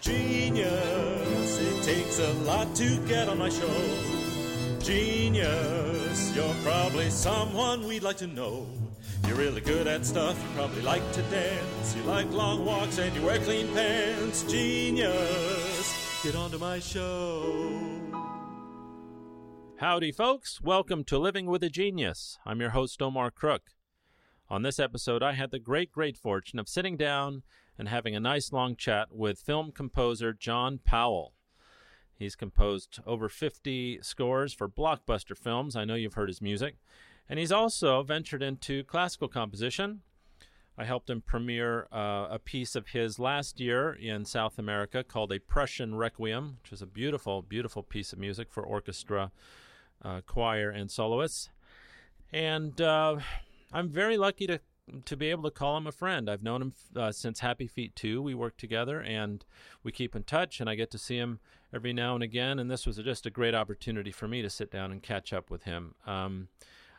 Genius, it takes a lot to get on my show. Genius, you're probably someone we'd like to know. You're really good at stuff, you probably like to dance. You like long walks and you wear clean pants. Genius, get onto my show. Howdy, folks. Welcome to Living with a Genius. I'm your host, Omar Crook. On this episode, I had the great, great fortune of sitting down and having a nice long chat with film composer John Powell. He's composed over 50 scores for blockbuster films. I know you've heard his music. And he's also ventured into classical composition. I helped him premiere uh, a piece of his last year in South America called A Prussian Requiem, which is a beautiful, beautiful piece of music for orchestra, uh, choir, and soloists. And uh, I'm very lucky to to be able to call him a friend. I've known him uh, since Happy Feet 2. We work together and we keep in touch, and I get to see him every now and again. And this was just a great opportunity for me to sit down and catch up with him. Um,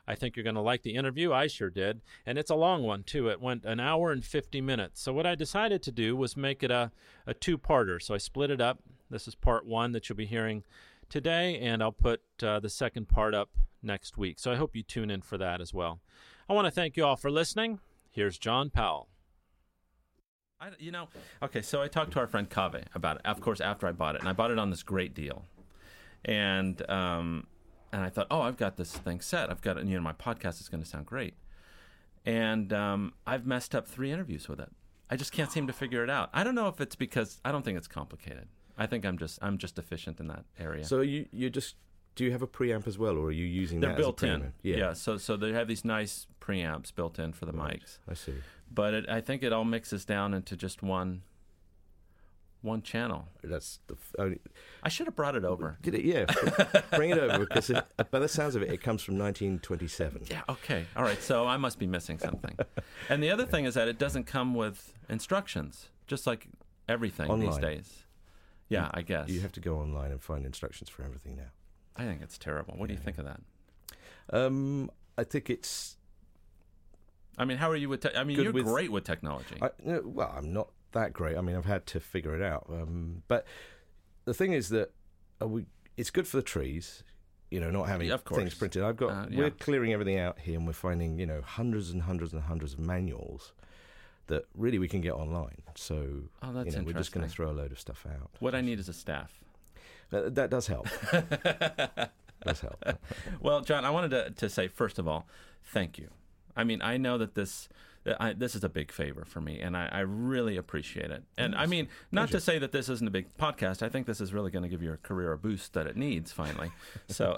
I think you're going to like the interview. I sure did. And it's a long one, too. It went an hour and 50 minutes. So, what I decided to do was make it a, a two parter. So, I split it up. This is part one that you'll be hearing today, and I'll put uh, the second part up next week. So, I hope you tune in for that as well. I want to thank you all for listening. Here's John Powell. I, you know, okay, so I talked to our friend Kave about it, of course, after I bought it, and I bought it on this great deal. And, um, and I thought, oh, I've got this thing set. I've got it, you know, my podcast is going to sound great. And um, I've messed up three interviews with it. I just can't seem to figure it out. I don't know if it's because I don't think it's complicated. I think I'm just I'm just deficient in that area. So you you just do you have a preamp as well, or are you using They're that built as a in. preamp? Yeah. So so they have these nice preamps built in for the mics. I see. But it, I think it all mixes down into just one one channel. That's the f- only. I should have brought it over. Get it? Yeah, bring it over because it, by the sounds of it, it comes from 1927. Yeah, okay. All right. So I must be missing something. and the other thing is that it doesn't come with instructions, just like everything these days. Yeah, I guess. You have to go online and find instructions for everything now. I think it's terrible. What do you think of that? Um, I think it's. I mean, how are you with? Te- I mean, you're with- great with technology. I, well, I'm not that great. I mean, I've had to figure it out. Um, but the thing is that uh, we, it's good for the trees. You know, not having Yeah, things printed. I've got. Uh, yeah. We're clearing everything out here, and we're finding you know hundreds and hundreds and hundreds of manuals that really we can get online. So Oh, that's you know, we're just going to throw a load of stuff out. what I need is a staff. Uh, that does help. does help. Well, John, I wanted to, to say first of all, thank you. I mean, I know that this I, this is a big favor for me, and I, I really appreciate it. And I mean, not to say that this isn't a big podcast. I think this is really going to give your career a boost that it needs finally. So,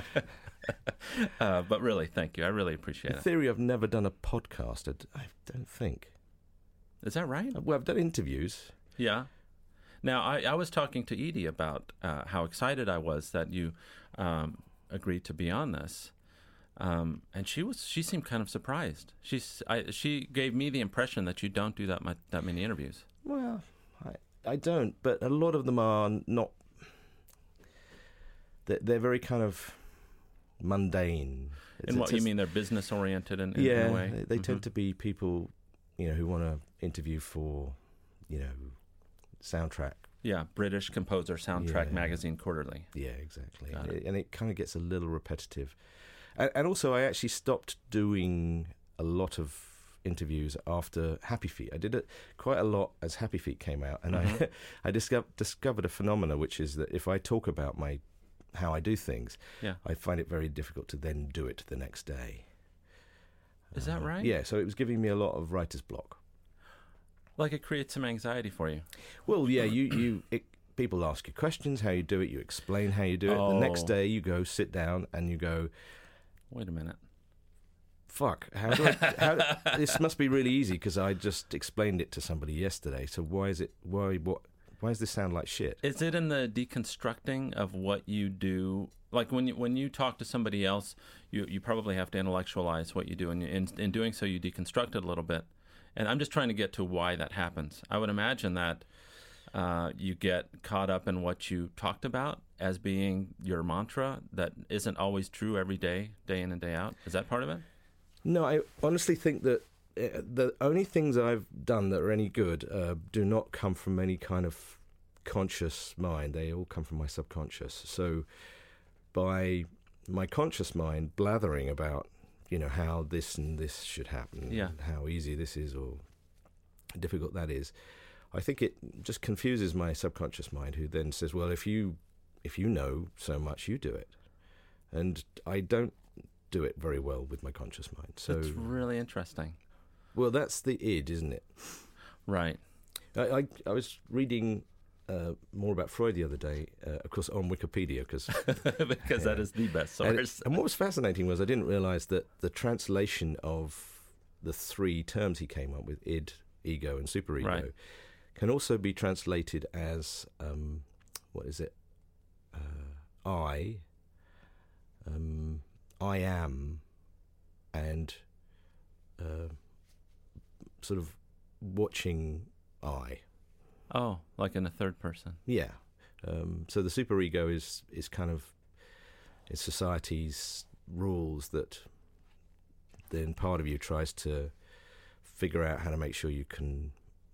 uh, but really, thank you. I really appreciate In it. theory, I've never done a podcast. I don't think. Is that right? Well, I've done interviews. Yeah. Now, I, I was talking to Edie about uh, how excited I was that you um, agreed to be on this, um, and she was she seemed kind of surprised. She's I, she gave me the impression that you don't do that much, that many interviews. Well, I, I don't, but a lot of them are not. They're, they're very kind of mundane. It's- In what you mean, they're business oriented in, in, yeah, in a way. they, they tend Mhm. to be people, you know, who want to interview for, you know, soundtrack. Yeah, British Composer Soundtrack Yeah. Magazine Quarterly. Yeah, exactly. It. And it kind of gets a little repetitive. And, and also, I actually stopped doing a lot of interviews after Happy Feet. I did it quite a lot as Happy Feet came out, and Mhm. I I discovered discovered a phenomena, which is that if I talk about my how I do things, Yeah. I find it very difficult to then do it the next day. Is that Uh, right? Yeah, so it was giving me a lot of writer's block. Like it creates some anxiety for you. Well, yeah, you you it, people ask you questions, how you do it, you explain how you do it. The next Oh. day, you go sit down and you go, Wait a minute. "Fuck, how do I? How, this must be really easy because I just explained it to somebody yesterday. So why is it? Why what? Why does this sound like shit? Is it in the deconstructing of what you do? Like when you when you talk to somebody else, you you probably have to intellectualize what you do, and in in doing so, you deconstruct it a little bit. And I'm just trying to get to why that happens. I would imagine that uh, you get caught up in what you talked about as being your mantra that isn't always true every day, day in and day out. Is that part of it? No, I honestly think that uh, the only things I've done that are any good uh, do not come from any kind of conscious mind. They all come from my subconscious. So by my conscious mind blathering about, you know, how this and this should happen, Yeah. how easy this is or difficult that is, I think it just confuses my subconscious mind, who then says, "Well, if you if you know so much, you do it," and I don't do it very well with my conscious mind. So, it's really interesting. well, that's the id, isn't it? Right. I, I, I was reading uh, more about Freud the other day, uh, of course, on Wikipedia, because because that is the best and, source. and what was fascinating was I didn't realise that the translation of the three terms he came up with, id, ego, and superego, Right. can also be translated as um, what is it? Uh, I, um, I am, and uh, sort of watching I. oh, like in a third person. Yeah. Um, so the superego is is kind of is society's rules that then part of you tries to figure out how to make sure you can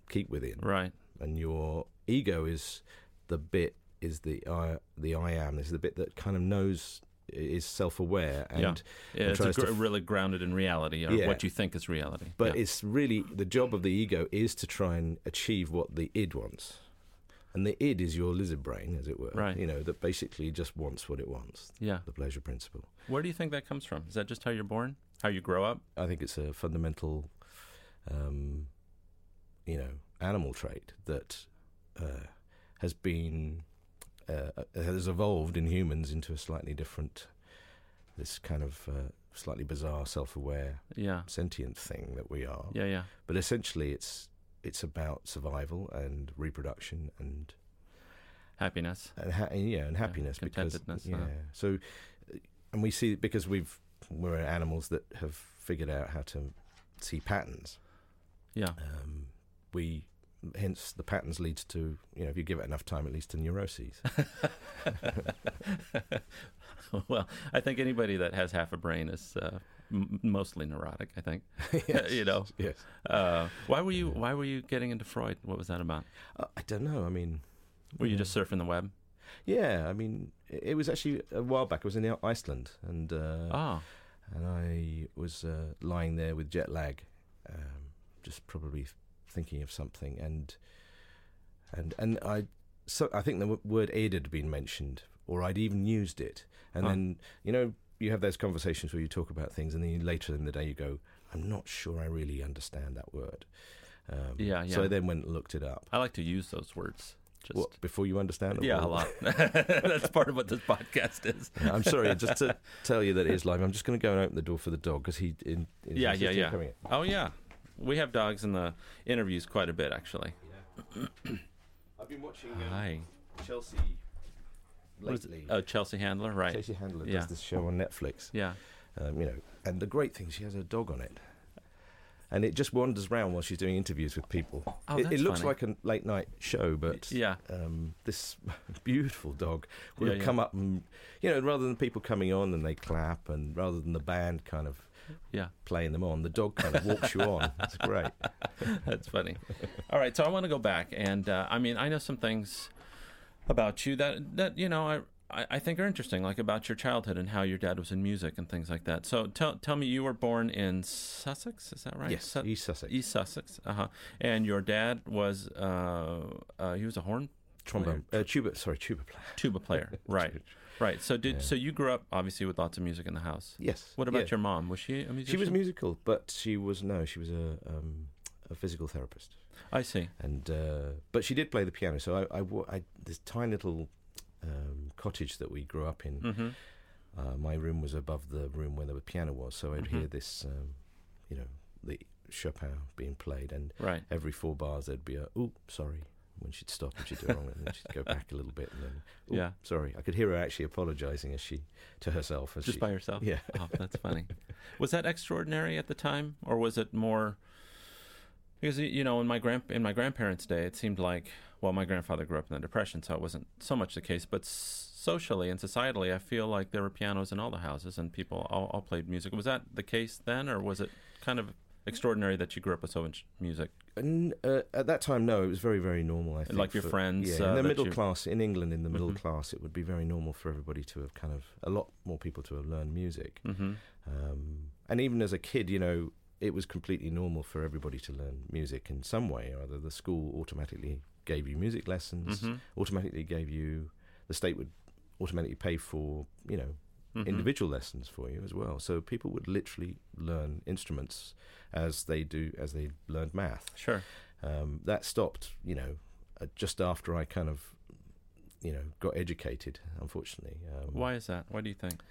keep within, Right. and your ego is the bit is the I the I am is the bit that kind of knows is self aware and Yeah. Yeah, it's a tries to f- really grounded in reality or Yeah. what you think is reality. But yeah. it's really the job of the ego is to try and achieve what the id wants. And the id is your lizard brain, as it were. Right. You know, that basically just wants what it wants. yeah. The pleasure principle. Where do you think that comes from? Is that just how you're born? How you grow up? I think it's a fundamental, um, you know, animal trait that uh, has been uh, has evolved in humans into a slightly different, this kind of uh, slightly bizarre, self-aware, Yeah. sentient thing that we are. Yeah, yeah. But essentially, it's it's about survival and reproduction and Happiness. and ha- yeah and happiness because contentedness, yeah. uh. So, uh, and we see because we've we're animals that have figured out how to see patterns. Yeah. Um, we hence the patterns leads to you know if you give it enough time it leads to neuroses. well, I think anybody that has half a brain is uh, m- mostly neurotic. I think. yes. you know. Yes. Uh, why were you Why were you getting into Freud? What was that about? Uh, I don't know. I mean, Were you just surfing the web? yeah. I mean, it it was actually a while back. I was in Iceland and. Uh, oh, and I was uh, lying there with jet lag, um, just probably thinking of something, and and and I, so I think the w- word "id" had been mentioned, or I'd even used it, and then you know you have those conversations where you talk about things, and then you, later in the day you go, "I'm not sure I really understand that word." Um, Yeah, So. I then went and looked it up. I like to use those words. Just before you understand? them, yeah, a lot. That's part of what this podcast is. I'm sorry, just to tell you that it is live. I'm just going to go and open the door for the dog because he. In, is Yeah, yeah, yeah. in. Oh yeah, we have dogs in the interviews quite a bit actually. I've been watching Hi. Chelsea What is it? lately. Oh, Chelsea Handler, right? Chelsea Handler Yeah. does this show on Netflix. Yeah. Um, you know, and the great thing, she has a dog on it, and it just wanders around while she's doing interviews with people. Oh, it, that's it looks funny. like a late night show, but Yeah. um, this beautiful dog will Yeah, have yeah. come up and you know, rather than people coming on and they clap, and rather than the band kind of Yeah. playing them on, the dog kind of walks you on. It's great. That's funny. All right, so I want to go back, and uh, I mean, I know some things about you that that you know I. I think are interesting, like about your childhood and how your dad was in music and things like that. So tell tell me, you were born in Sussex, is that right? Yes, Su- East Sussex. East Sussex. Uh huh. And your dad was uh, uh he was a horn Trombone, uh, tuba. Sorry, tuba player. tuba player, right? Right. So did so you grew up obviously with lots of music in the house. Yes. What about yeah. your mom? Was she a musician? She was musical, but she was no, she was a um, a physical therapist, I see. and uh, but she did play the piano. So I, I, I this tiny little um, cottage that we grew up in. hmm Uh, my room was above the room where the piano was, so I'd Mhm. hear this, um, you know, the Chopin being played, and Right. every four bars there'd be a "oh, sorry." When she'd stop and she'd do it wrong, and then she'd go back a little bit, and then "Ooh, Yeah. sorry. I could hear her actually apologising as she to herself as Just she, by yourself. yeah. Oh, that's funny. was that extraordinary at the time, or was it more? Because you know, in my grand in my grandparents' day, it seemed like well, my grandfather grew up in the Depression, so it wasn't so much the case. But socially and societally, I feel like there were pianos in all the houses, and people all, all played music. Was that the case then, or was it kind of extraordinary that you grew up with so much music. And uh, at that time, no, it was very, very normal. I think, Like your for- friends, Yeah, uh, in the middle you- class in England, in the middle Mhm. class, it would be very normal for everybody to have kind of a lot more people to have learned music. hmm Um, and even as a kid, you know, it was completely normal for everybody to learn music in some way or other. The school automatically gave you music lessons, hmm automatically gave you, the state would automatically pay for, you know, hmm individual lessons for you as well. So people would literally learn instruments as they do, as they learned math. Sure. Um, that stopped, you know, uh, just after I kind of, you know, got educated. Unfortunately, um, Why is that? Why do you think?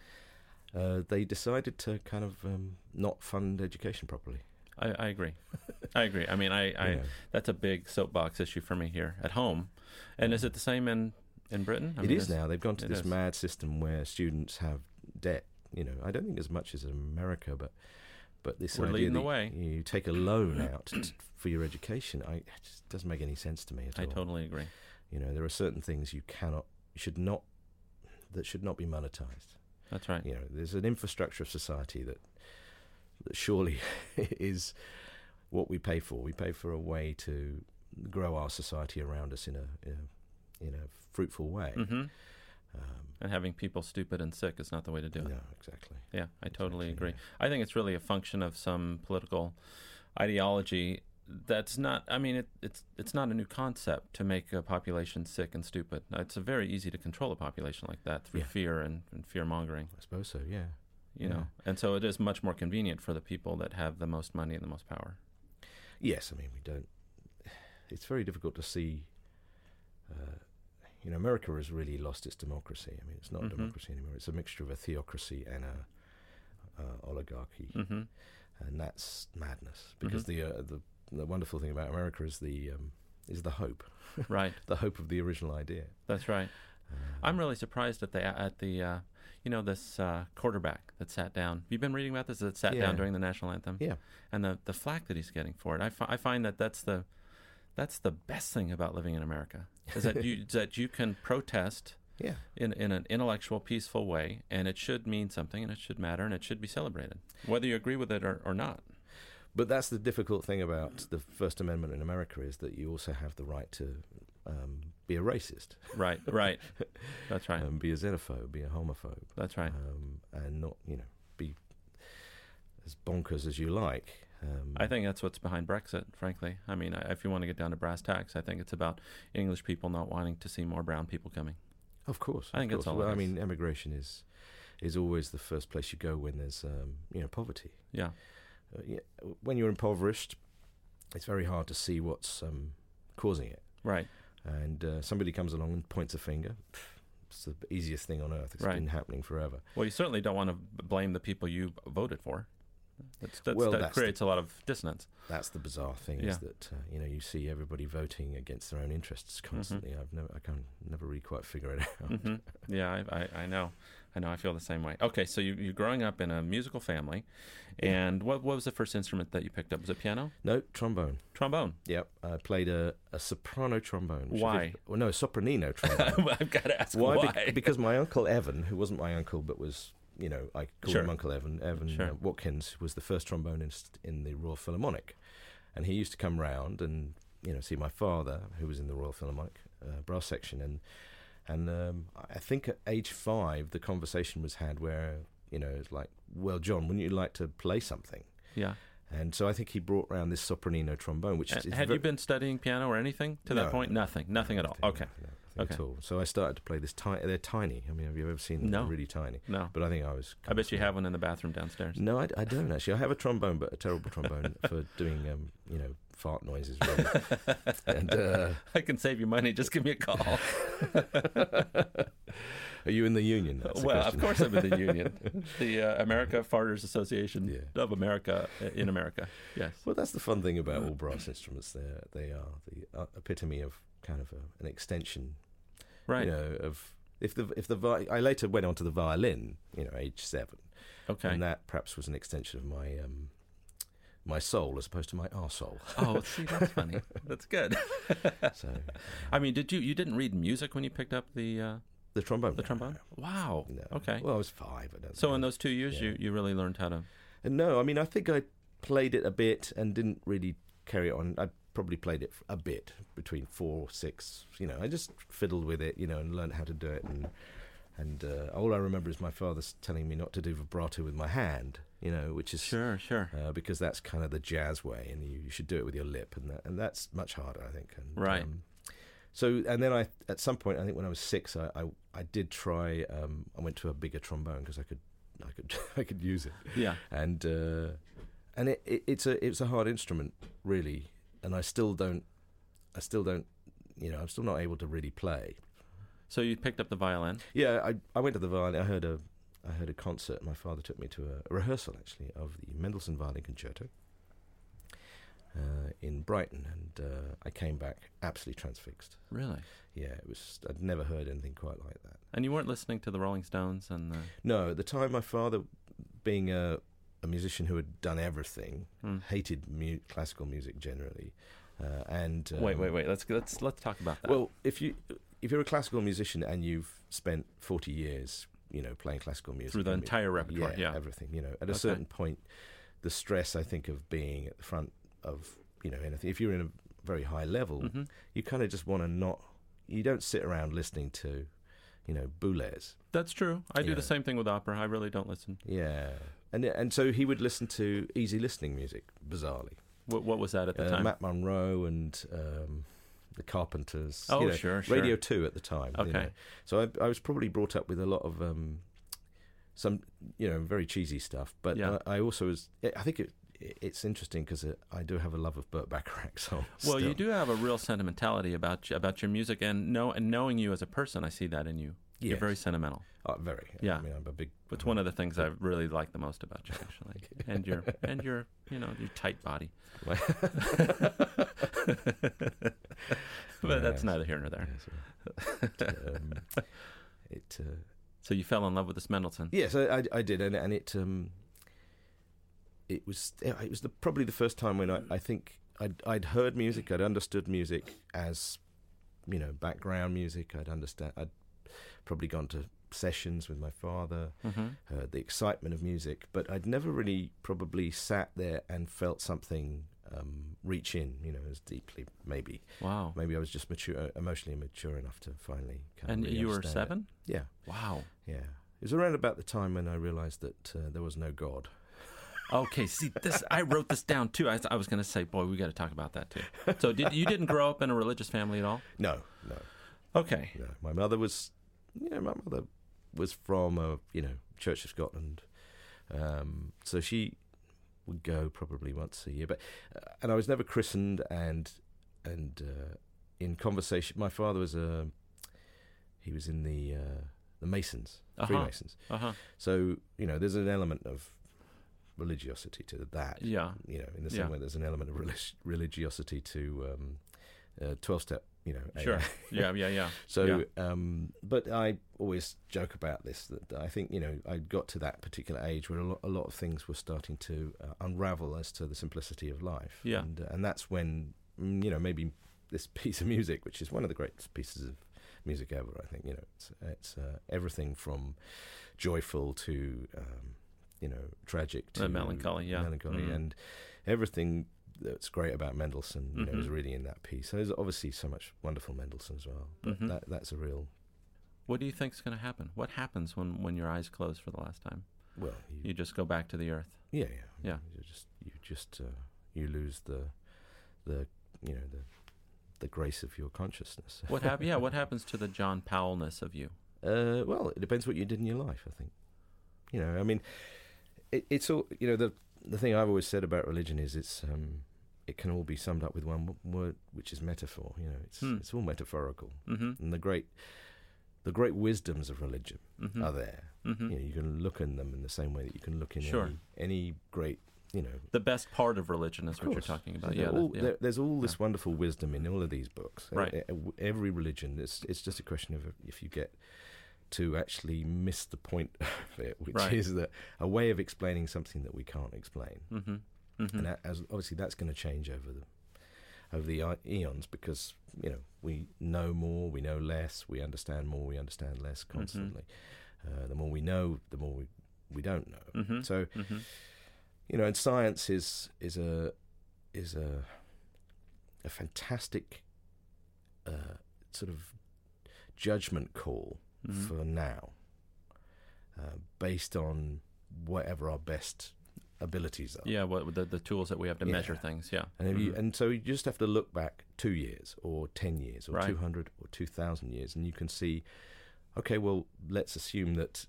Uh, they decided to kind of um, not fund education properly. I, I agree. I agree. I mean, I, I you know. that's a big soapbox issue for me here at home. And is it the same in in Britain? I it mean, is now. They've gone to this is. mad system where students have debt. You know, I don't think as much as in America, but but this We're idea that way. you take a loan out for your education, I, it just doesn't make any sense to me at I all. totally agree. You know, there are certain things you cannot, should not, that should not be monetized. That's right. You know, there's an infrastructure of society that, that surely is what we pay for. We pay for a way to grow our society around us in a in a, in a fruitful way. hmm Um, And having people stupid and sick is not the way to do it. no, exactly. Yeah, I totally Exactly, agree. I think it's really a function of some political ideology that's not I mean it, it's it's not a new concept to make a population sick and stupid. It's very easy to control a population like that through Yeah. fear and, and fear mongering, I suppose so. Yeah. you Yeah. know. And so it is much more convenient for the people that have the most money and the most power. Yes, I mean we don't. It's very difficult to see. Uh, you know, America has really lost its democracy. I mean, it's not Mhm. a democracy anymore. It's a mixture of a theocracy and a uh, oligarchy, hmm and that's madness. Because Mm-hmm. the uh, the the wonderful thing about America is the um, is the hope, Right. the hope of the original idea. That's right. Uh, I'm really surprised at the at the uh, you know this uh, quarterback that sat down. You've been reading about this that sat Yeah. down during the national anthem. Yeah. And the the flack that he's getting for it. I, fi- I find that that's the that's the best thing about living in America is that you that you can protest yeah. in in an intellectual, peaceful way, and it should mean something, and it should matter, and it should be celebrated, whether you agree with it or, or not. But that's the difficult thing about the First Amendment in America is that you also have the right to um, be a racist, Right. Right. that's right. um, be a xenophobe, be a homophobe, That's right. um, and not you know be as bonkers as you like. Um, I think that's what's behind Brexit, frankly. I mean, if you want to get down to brass tacks, I think it's about English people not wanting to see more brown people coming. of course, I think that's all Well, I mean, emigration is is always the first place you go when there's um, you know poverty. Yeah. Uh, yeah, when you're impoverished, it's very hard to see what's um, causing it. Right. And uh, somebody comes along and points a finger. It's the easiest thing on earth. It's Right. been happening forever. Well, you certainly don't want to blame the people you voted for. That's, that's, Well, that that's the- creates a lot of dissonance. That's the bizarre thing Yeah. is that uh, you know you see everybody voting against their own interests Mm-hmm. constantly. I've never I can never really quite figure it out. hmm Yeah, I, I, I know. I know. I feel the same way. Okay, so you, you're growing up in a musical family, Yeah. and what, what was the first instrument that you picked up? Was it piano? No trombone. Trombone. Yep, I played a, a soprano trombone. Why? is- well, no, sopranino trombone. I've got to ask why? why. Be- because my uncle Evan, who wasn't my uncle but was, you know, I called Sure. him Uncle Evan. Evan Sure. uh, Watkins was the first trombonist in the Royal Philharmonic, and he used to come round and you know see my father, who was in the Royal Philharmonic uh, brass section, and and um, I think at age five the conversation was had where you know it's like, well, John, wouldn't you like to play something? yeah. And so I think he brought round this sopranino trombone, which Uh, is had you been studying piano or anything to No, that point? no, Nothing. Nothing at all. Nothing, Okay. nothing Okay. at all. So I started to play this tiny. They're tiny. I mean, have you ever seen them? No. They're really tiny. No. But I think I was. I bet you have one in the bathroom downstairs. No, I, I don't actually. I have a trombone, but a terrible trombone for doing, um, you know, fart noises. Really. and uh, I can save you money. Just give me a call. are you in the union? That's the well, of course I'm in the union, the uh, America Farters Association Yeah. of America uh, in America. Yes. Well, that's the fun thing about all brass instruments. They they are the uh, epitome of kind of a, an extension, Right. you know, of if the if the vi- I later went on to the violin, you know, age seven, Okay. and that perhaps was an extension of my um, my soul as opposed to my arsehole. oh, see, that's funny. That's good. so I mean, did you you didn't read music when you picked up the uh, the trombone, the trombone? Wow. No. Okay. Well, I was five. I don't. So in those two years, Yeah. you, you really learned how to. And no, I mean, I think I played it a bit and didn't really carry it on. I probably played it a bit between four, or six. You know, I just fiddled with it, you know, and learned how to do it. And and uh, all I remember is my father telling me not to do vibrato with my hand, you know, which is sure, sure, uh, because that's kind of the jazz way, and you, you, should do it with your lip, and that, and that's much harder, I think. And, right. Um, so and then I at some point I think when I was six I I, I did try um, I went to a bigger trombone because I could I could I could use it yeah and uh, and it, it, it's a it's a hard instrument really and I still don't I still don't you know I'm still not able to really play so you picked up the violin yeah I I went to the violin I heard a I heard a concert my father took me to a, a rehearsal actually of the Mendelssohn Violin Concerto uh, in Brighton, and uh, I came back absolutely transfixed. Really? Yeah, it was. I'd never heard anything quite like that. And you weren't listening to the Rolling Stones and the... no. At the time, my father, being a, a musician who had done everything, mm. hated mu- classical music generally. Uh, and um, wait, wait, wait. Let's let's let's talk about that. Well, if you if you're a classical musician and you've spent forty years, you know, playing classical music through the entire repertoire, yeah, yeah, everything, you know, at a okay. certain point, the stress I think of being at the front of you know anything. If you're in a very high level, mm-hmm. you kind of just want to not. You don't sit around listening to, you know, Boulez. That's true. I do the same thing with opera. I really don't listen. Yeah, and and so he would listen to easy listening music. Bizarrely, what, what was that at the uh, time? Matt Monro and. Um, the Carpenters. Oh, you know, sure, sure. Radio Two at the time. Okay. You know. So I, I, was probably brought up with a lot of um, some, you know, very cheesy stuff. But yeah. I, I also was. I think it it's interesting because I do have a love of Burt Bacharach songs. Well, still. you do have a real sentimentality about about your music, and know and knowing you as a person, I see that in you. Yes. You're very sentimental. Oh, very. Yeah, I mean, I'm a big. It's one of the things I really like the most about you, actually, and your and your you know your tight body. but yeah, that's neither here nor there. um, it. Uh, so you fell in love with this Mendelssohn? Yes, I, I, I did, and, and it. Um, it was it was the, probably the first time when I, I think I'd, I'd heard music, I'd understood music as you know background music. I'd understand. I'd probably gone to sessions with my father, mm-hmm. uh, the excitement of music, but I'd never really probably sat there and felt something um, reach in, you know, as deeply. Maybe. Wow. Maybe I was just mature, uh, emotionally mature enough to finally. Kind and of really you were seven. It. Yeah. Wow. Yeah. It was around about the time when I realised that uh, there was no God. Okay, see this. I wrote this down too. I, I was going to say, boy, we got to talk about that too. So, did you didn't grow up in a religious family at all? No, no. Okay. No, my mother was, yeah, my mother was from a you know Church of Scotland, um, so she would go probably once a year. But uh, and I was never christened, and and uh, in conversation, my father was a he was in the uh, the Masons, uh-huh. Freemasons. Uh-huh. So you know, there's an element of religiosity to that. Yeah. You know, in the same yeah. way there's an element of relig- religiosity to um, uh, 12 step, you know. Sure. yeah, yeah, yeah. So, yeah. Um, but I always joke about this that I think, you know, I got to that particular age where a lot, a lot of things were starting to uh, unravel as to the simplicity of life. Yeah. And, uh, and that's when, mm, you know, maybe this piece of music, which is one of the great pieces of music ever, I think, you know, it's, it's uh, everything from joyful to. Um, you know tragic to melancholy, yeah, melancholy, mm-hmm. and everything that's great about Mendelssohn, you mm-hmm. know, is really in that piece. So there's obviously so much wonderful Mendelssohn as well. But mm-hmm. that that's a real. What do you think is going to happen? What happens when when your eyes close for the last time? Well, you, you just go back to the earth. Yeah, yeah, yeah. You just you just uh, you lose the the you know the the grace of your consciousness. what hap- Yeah, what happens to the John Powellness of you? Uh, well, it depends what you did in your life. I think. You know, I mean, it, it's all you know. The the thing I've always said about religion is it's um, it can all be summed up with one word, which is metaphor. You know, it's hmm. it's all metaphorical, mm-hmm. and the great the great wisdoms of religion mm-hmm. are there. Mm-hmm. You know, you can look in them in the same way that you can look in sure. any, any great you know the best part of religion is what you're talking about. Yeah, all, yeah. There, there's all this yeah. wonderful wisdom in all of these books. Right. Every religion, it's it's just a question of if you get to actually miss the point of it, which right. is that a way of explaining something that we can't explain. Mm-hmm. Mm-hmm. And that, as, obviously, that's going to change over the over the eons because you know we know more, we know less, we understand more, we understand less mm-hmm. constantly. Mm-hmm. Uh, the more we know, the more we we don't know. Mm-hmm. So mm-hmm. you know, and science is is a is a a fantastic uh, sort of judgment call Mhm. for now, uh, based on whatever our best abilities are. Yeah, what the the tools that we have to Yeah. measure things. Yeah, And, if you, and so you just have to look back two years or 10 years or Right. 200 or 2,000 years, and you can see, okay, well, let's assume that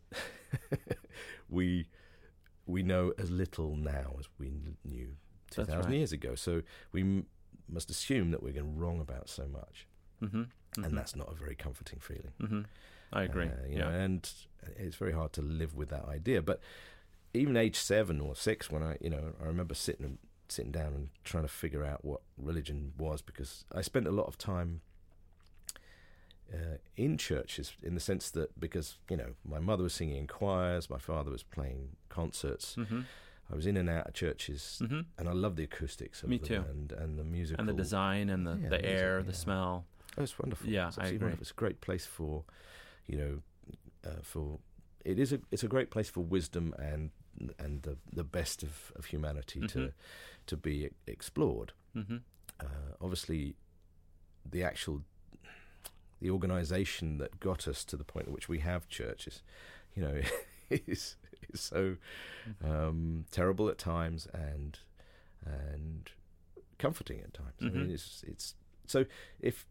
we we know as little now as we knew 2,000 right. years ago. So we m- must assume that we're wrong about so much. Mhm. Mhm. And that's not a very comforting feeling. I agree. Uh, yeah. know, and it's very hard to live with that idea. But even age seven or six, when I, you know, I remember sitting sitting down and trying to figure out what religion was because I spent a lot of time uh, in churches in the sense that because you know my mother was singing in choirs, my father was playing concerts. Mhm. I was in and out of churches, Mhm. and I love the acoustics of Me them too. and and the musical And the design and the, Yeah, the the air, music, the smell. Oh, it's wonderful. Yeah, it's I agree. wonderful. It's a great place for, you know, uh, for it is a it's a great place for wisdom and and the the best of, of humanity to Mhm. to be explored. hmm Uh, obviously, the actual the organisation that got us to the point at which we have churches, you know, is is so um, terrible at times and and comforting at times. I mean, Mhm. it's it's so if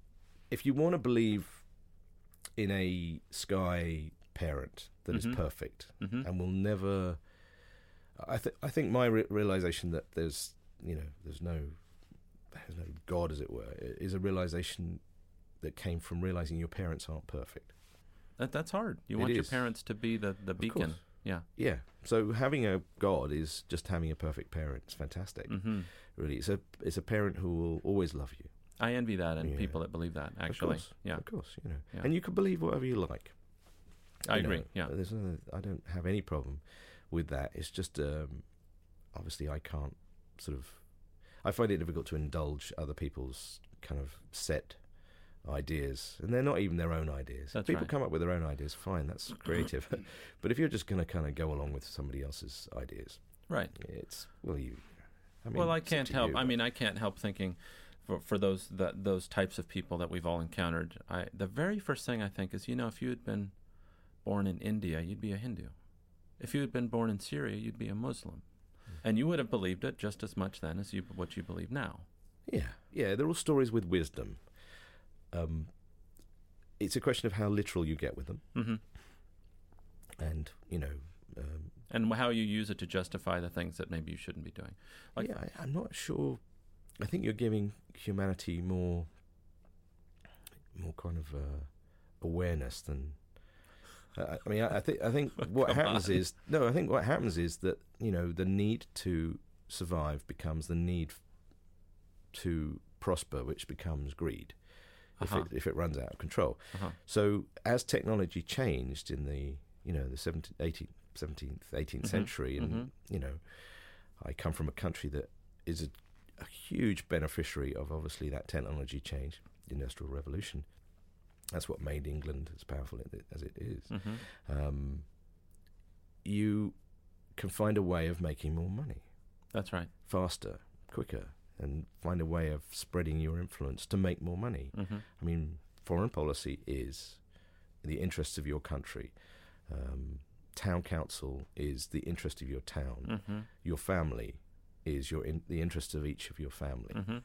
if you want to believe in a sky parent that is Mhm. perfect hmm and will never, I think I think my re- realization that there's you know there's no there's no God as it were is a realization that came from realizing your parents aren't perfect. That, that's hard. You It want your parents to be the, the beacon. Yeah. Yeah. So having a God is just having a perfect parent. It's fantastic. hmm Really, it's a it's a parent who will always love you. I envy that and Yeah. people that believe that. Actually, of course, yeah, of course, you know, Yeah. and you can believe whatever you like. I you know. agree. Yeah, There's no, I don't have any problem with that. It's just um, obviously I can't sort of. I find it difficult to indulge other people's kind of set ideas, and they're not even their own ideas. That's People right. come up with their own ideas. Fine, that's creative. but if you're just going to kind of go along with somebody else's ideas, right. it's well, you. I mean, well, I can't help. you, I mean, I can't help thinking for for those that those types of people that we've all encountered. I the very first thing I think is, you know, if you had been born in India, you'd be a Hindu. If you had been born in Syria, you'd be a Muslim, and you would have believed it just as much then as you what you believe now. Yeah, yeah, they're all stories with wisdom. Um, it's a question of how literal you get with them, hmm and you know, um, And how you use it to justify the things that maybe you shouldn't be doing. Like- yeah, I, I'm not sure. I think you're giving humanity more, more kind of uh, awareness than. Uh, I mean, I, I think I think what happens on. is no. I think what happens is that you know the need to survive becomes the need to prosper, which becomes greed. If Uh-huh. it if it runs out of control. Uh-huh. So as technology changed in the you know the 17th, 18th, 17th, 18th Mhm, century, and mhm. you know, I come from a country that is a, a huge beneficiary of obviously that technology change, the industrial revolution. That's what made England as powerful as it is. hmm Um, you can find a way of making more money That's right. faster, quicker, and find a way of spreading your influence to make more money. hmm I mean, foreign policy is in the interests of your country. Um, town council is the interest of your town. hmm Your family is your in, the interest of each of your family. hmm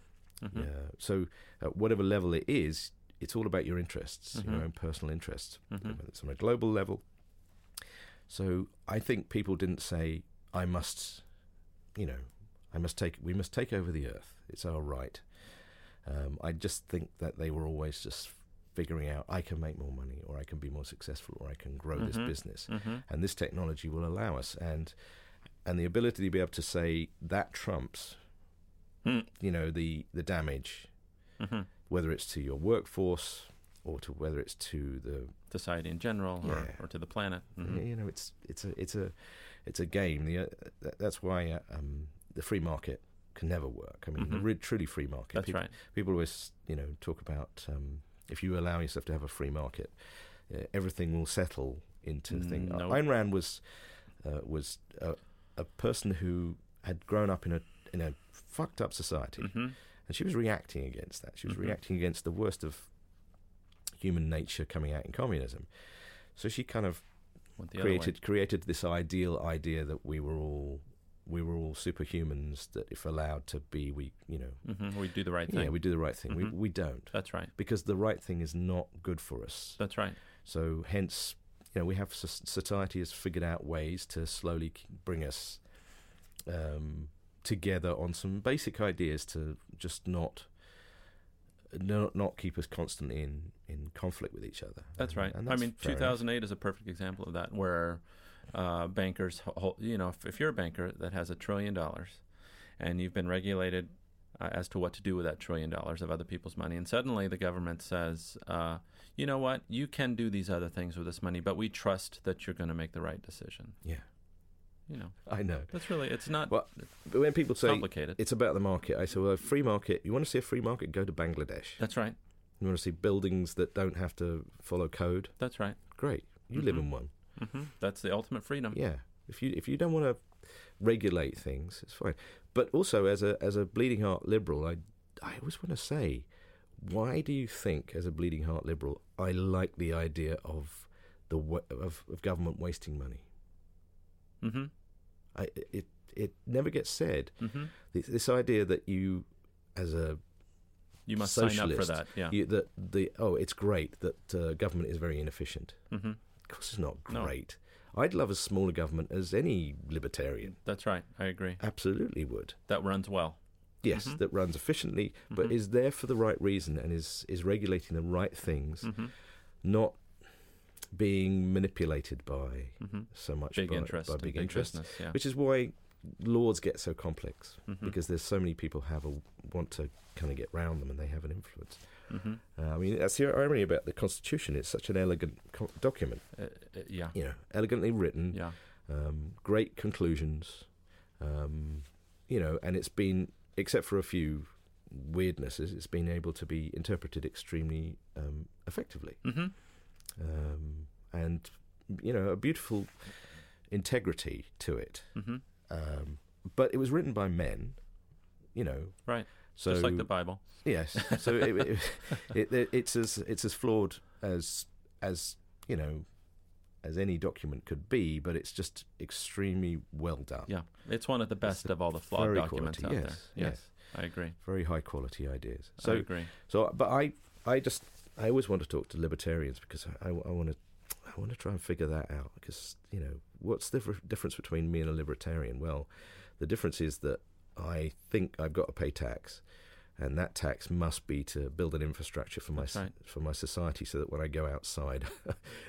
hmm Yeah. So, at whatever level it is, it's all about your interests, Mhm. your own personal interests, Mhm. whether it's on a global level. So, I think people didn't say, "I must," you know, "I must take." We must take over the earth. It's our right. Um, I just think that they were always just figuring out, "I can make more money, or I can be more successful, or I can grow this Mhm. business." hmm and this technology will allow us and and the ability to be able to say that trumps Mm. you know the the damage hmm whether it's to your workforce or to whether it's to the Society in general, or, Yeah. or to the planet. hmm you know it's it's a it's a it's a game the, uh, that, that's why uh, um, the free market can never work i mean the Mhm. re- truly free market That's people, right. people always you know talk about um, if you allow yourself to have a free market uh, everything will settle into things No. Ayn Rand was uh, was a, a person who had grown up in a in a fucked up society, hmm and she was reacting against that. She was Mhm. reacting against the worst of human nature coming out in communism. So she kind of Went the other way. created created this ideal idea that we were all we were all superhumans. That if allowed to be, we you know hmm We do the right thing yeah we do the right thing. Mhm. We we don't That's right. because the right thing is not good for us. That's right. So hence, you know, we have society has figured out ways to slowly bring us um, together on some basic ideas to just not not not keep us constantly in in conflict with each other. That's right. and I that's mean, fair enough. 2008 is a perfect example of that, where uh, bankers, you know, if, if you're a banker that has a trillion dollars and you've been regulated uh, as to what to do with that trillion dollars of other people's money, and suddenly the government says, uh, you know what, you can do these other things with this money, but we trust that you're going to make the right decision. Yeah, You know, I know. that's really, it's not Well, But when people say complicated. it's about the market, I say, well, a free market. You want to see a free market? Go to Bangladesh. That's right. You want to see buildings that don't have to follow code? That's right. Great. You live Mhm. in one. hmm That's the ultimate freedom. Yeah. If you if you don't want to regulate things, it's fine. But also, as a as a bleeding heart liberal, I I always want to say, why do you think, as a bleeding heart liberal, I like the idea of the of, of government wasting money? hmm I it it never gets said. hmm This, this idea that you, as a You must sign up for that. Yeah. you, that the oh, it's great that uh, government is very inefficient. hmm Of course, it's not No. great. I'd love as small a government as any libertarian. That's right. I agree. Absolutely would. That runs well. Yes, Mhm. that runs efficiently, but Mhm. is there for the right reason and is is regulating the right things, hmm not being manipulated by hmm so much Big by, interest. by big big interest. business. Yeah. Which is why laws get so complex Mhm. because there's so many people have a want to kind of get round them and they have an influence. Mhm. Uh, I mean, that's the irony about the Constitution. It's such an elegant co- document, Uh, uh, yeah. you know, elegantly written, Yeah. um, great conclusions, um, you know, and it's been, except for a few weirdnesses, it's been able to be interpreted extremely um, effectively, hmm um, and you know, a beautiful integrity to it. hmm Um, but it was written by men, you know. Right. So Just like the Bible. Yes. So it, it, it, it's as it's as flawed as as you know as any document could be, but it's just extremely well done. Yeah. It's one of the best of all the flawed documents quality, out yes, there. yes. Yes. I agree. Very high quality ideas. So, I agree. so, but I I just I always want to talk to libertarians because I, I want to. I want to try and figure that out because you know what's the difference between me and a libertarian? Well, the difference is that I think I've got to pay tax, and that tax must be to build an infrastructure for my right. for my society, so that when I go outside,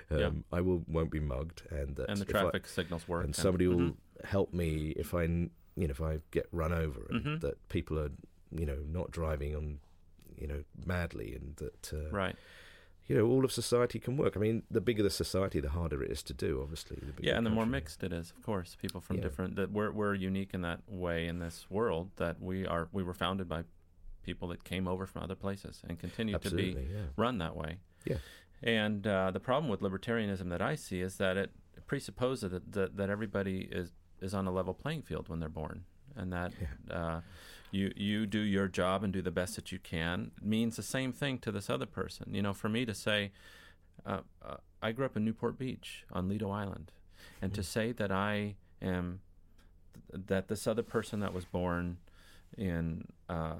um, Yeah. I will won't be mugged, and that And the if I- traffic signals work. and somebody will Mhm. help me if I you know if I get run over, and Mhm. that people are you know not driving on you know madly, and that uh, Right. you know all of society can work. I mean, the bigger the society, the harder it is to do. Obviously, the Yeah, and the more mixed it is, of course. People from Yeah. different that we're we're unique in that way in this world that we are we were founded by people that came over from other places and continue to be yeah. run that way. Yeah. And uh, the problem with libertarianism that I see is that it presupposes that, that, that everybody is, is on a level playing field when they're born, and that uh, you you do your job and do the best that you can means the same thing to this other person. You know, for me to say, uh, uh, I grew up in Newport Beach on Lido Island, and to say that I am that this other person that was born in uh,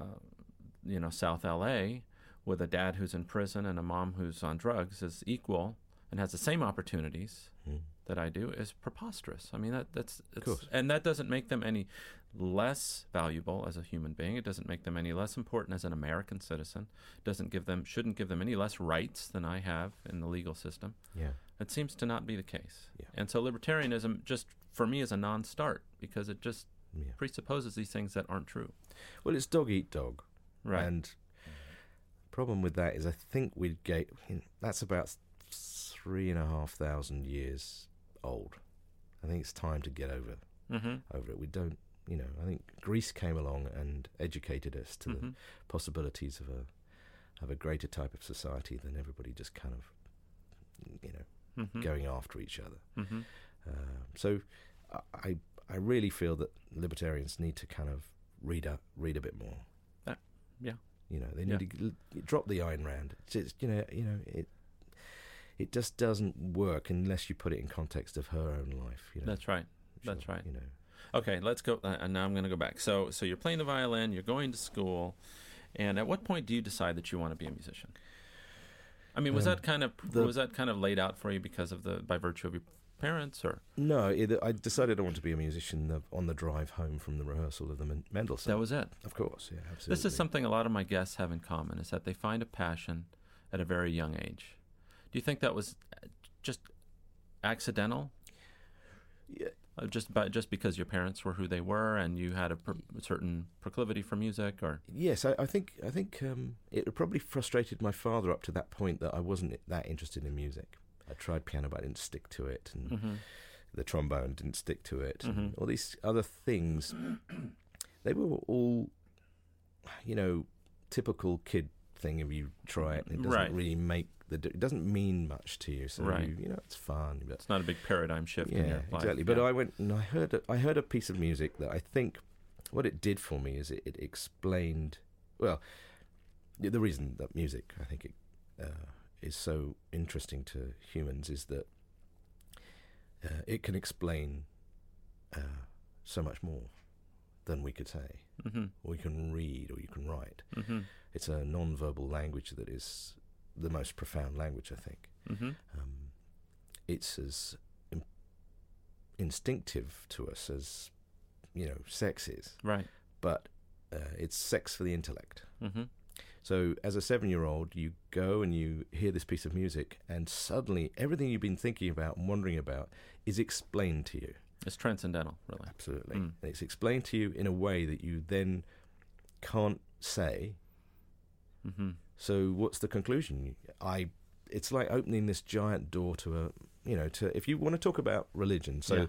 you know South LA with a dad who's in prison and a mom who's on drugs is equal and has the same opportunities Mm. that I do is preposterous. I mean that that's it's, and that doesn't make them any less valuable as a human being. It doesn't make them any less important as an American citizen. Doesn't give them shouldn't give them any less rights than I have in the legal system. Yeah. It seems to not be the case. Yeah. And so libertarianism just for me is a non-start because it just Yeah. presupposes these things that aren't true. Well, it's dog eat dog, Right. and problem with that is I think we'd get that's about three and a half thousand years old. I think it's time to get over mm-hmm. over it. We don't, you know. I think Greece came along and educated us to the hmm possibilities of a of a greater type of society than everybody just kind of, you know, hmm going after each other. Um, so I I really feel that libertarians need to kind of read a read a bit more. Yeah. You know, they need Yeah. to drop the Ayn Rand. It's just, you know, you know it. It just doesn't work unless you put it in context of her own life. You know, That's right. Sure, that's right. You know, Okay, let's go. Uh, and now I'm going to go back. So, so you're playing the violin. You're going to school, and at what point do you decide that you want to be a musician? I mean, was Um, that kind of the- was that kind of laid out for you because of the by virtue of your parents, or no, it, I decided I wanted to be a musician on the drive home from the rehearsal of the Mendelssohn. that was it? of course, yeah, absolutely. This is something a lot of my guests have in common: is that they find a passion at a very young age. Do you think that was just accidental? Yeah. Uh, just by, just because your parents were who they were, and you had a per, certain proclivity for music, or Yes, I, I think I think um, it probably frustrated my father up to that point that I wasn't that interested in music. I tried piano, but I didn't stick to it, and Mhm. the trombone didn't stick to it. and Mhm. all these other things, they were all, you know, typical kid thing. If you try it, and it doesn't Right. really make the. It doesn't mean much to you, so Right. you, you know it's fun. But it's not a big paradigm shift yeah, in your life. exactly. But yeah. I went and I heard a, I heard a piece of music that I think what it did for me is it, it explained well the the reason that music I think it uh, is so interesting to humans is that uh, it can explain uh, so much more than we could say Mhm. or you can read or you can write. Mhm. It's a non-verbal language that is the most profound language I think Mhm. um, it's as in- instinctive to us as you know sex is, Right. but uh, it's sex for the intellect. So as a seven-year-old, you go and you hear this piece of music, and suddenly everything you've been thinking about and wondering about is explained to you. It's transcendental, really. Absolutely, Mm. and it's explained to you in a way that you then can't say. Mhm. So what's the conclusion? I it's like opening this giant door to a you know to if you want to talk about religion. So Yeah.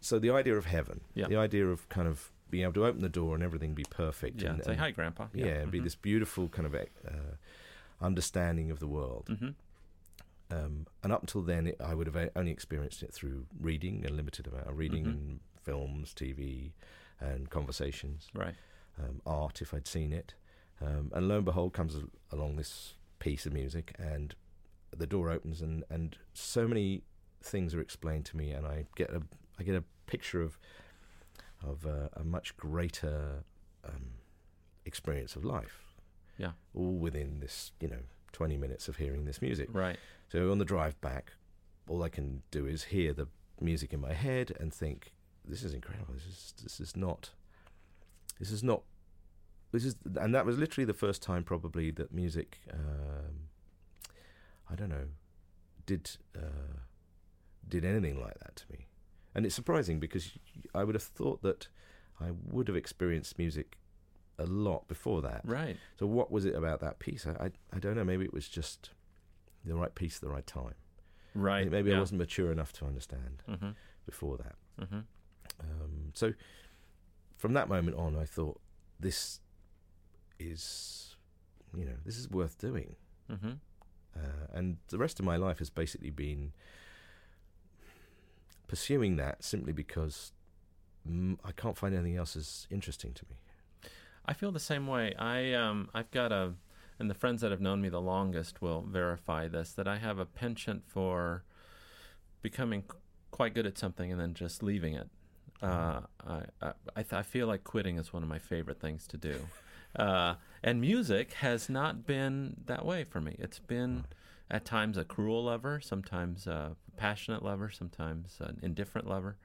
so the idea of heaven, Yeah. the idea of kind of being able to open the door and everything be perfect. Yeah. and, Say and- hi, Grandpa. Yeah, and be this beautiful kind of uh, understanding of the world. Mhm. Um, and up until then, it, I would have only experienced it through reading, a limited amount of reading Mhm. and films, TV, and conversations Right. um, art if I'd seen it. Um, and lo and behold, comes along this piece of music, and the door opens, and, and so many things are explained to me, and I get a I get a picture of of uh, a much greater um, experience of life. Yeah. all within this you know twenty minutes of hearing this music. Right. So on the drive back, all I can do is hear the music in my head and think, "This is incredible. This is this is not. This is not. This is." And that was literally the first time, probably, that music. Um, I don't know, did uh, did anything like that to me, and it's surprising because I would have thought that I would have experienced music a lot before that. Right. So what was it about that piece? I, I, I don't know. Maybe it was just the right piece at the right time. Right. Maybe I wasn't mature enough to understand Mhm. before that. Mhm. Um, so from that moment on, I thought this is, you know, this is worth doing. Mhm. Uh, and the rest of my life has basically been pursuing that simply because mm, I can't find anything else as interesting to me. I feel the same way. I um I've got a and the friends that have known me the longest will verify this that I have a penchant for becoming quite good at something and then just leaving it. Uh, I I, I, th- I feel like quitting is one of my favorite things to do, uh, and music has not been that way for me. It's been at times a cruel lover, sometimes a passionate lover, sometimes an indifferent lover,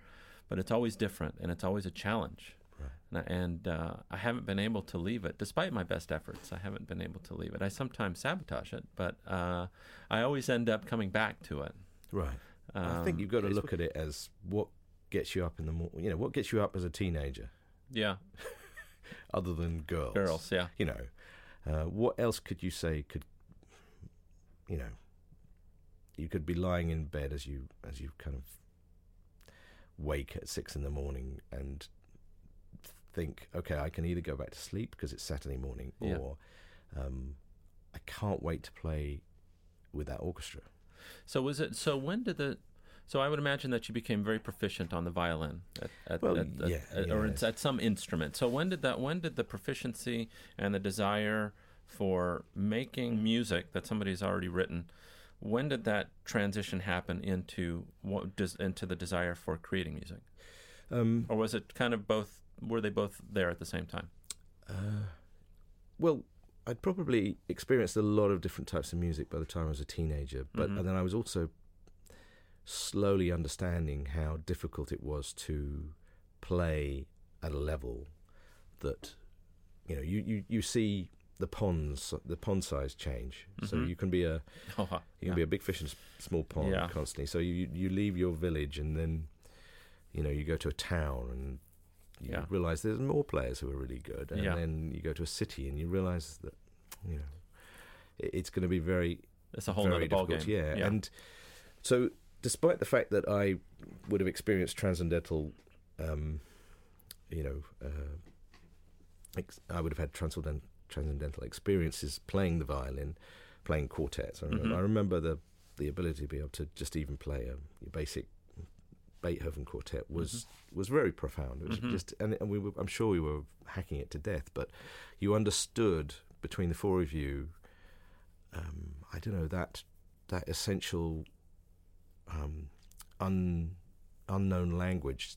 but it's always different and it's always a challenge. Right. And, and uh, I haven't been able to leave it, despite my best efforts. I haven't been able to leave it. I sometimes sabotage it, but uh, I always end up coming back to it. Right. I think Um, you've got to look at it as what gets you up in the morning. You know, what gets you up as a teenager, Yeah, other than girls. girls. Yeah, You know, uh, what else could you say could, you know, you could be lying in bed as you as you kind of wake at six in the morning and think, okay, I can either go back to sleep because it's Saturday morning, Yeah. or um, I can't wait to play with that orchestra. So was it? So when did the? So I would imagine that you became very proficient on the violin, at, at, Well, at, yeah, yeah, or at some instrument. So when did that? When did the proficiency and the desire for making music that somebody's already written? When did that transition happen into what does into the desire for creating music, Um, or was it kind of both? Were they both there at the same time? Uh, well, I'd probably experienced a lot of different types of music by the time I was a teenager, but Mhm. and then I was also slowly understanding how difficult it was to play at a level that you know you, you, you see the ponds the pond size change so Mhm. you can be a Oh, you can be a big fish in a small pond Yeah. constantly so you you leave your village and then you know you go to a town and you Yeah. realize there's more players who are really good and Yeah. then you go to a city and you realize that you know it, it's going to be very it's a whole very other difficult game. yeah. yeah. and so despite the fact that I would have experienced transcendental um you know uh, ex- I would have had transcendental transcendental experiences playing the violin playing quartets I remember, Mhm. I remember the the ability to be able to just even play a your basic Beethoven quartet was was very profound. It was Mhm. just, and, and we were, I'm sure we were hacking it to death, but you understood between the four of you. Um, I don't know that that essential um, un, unknown language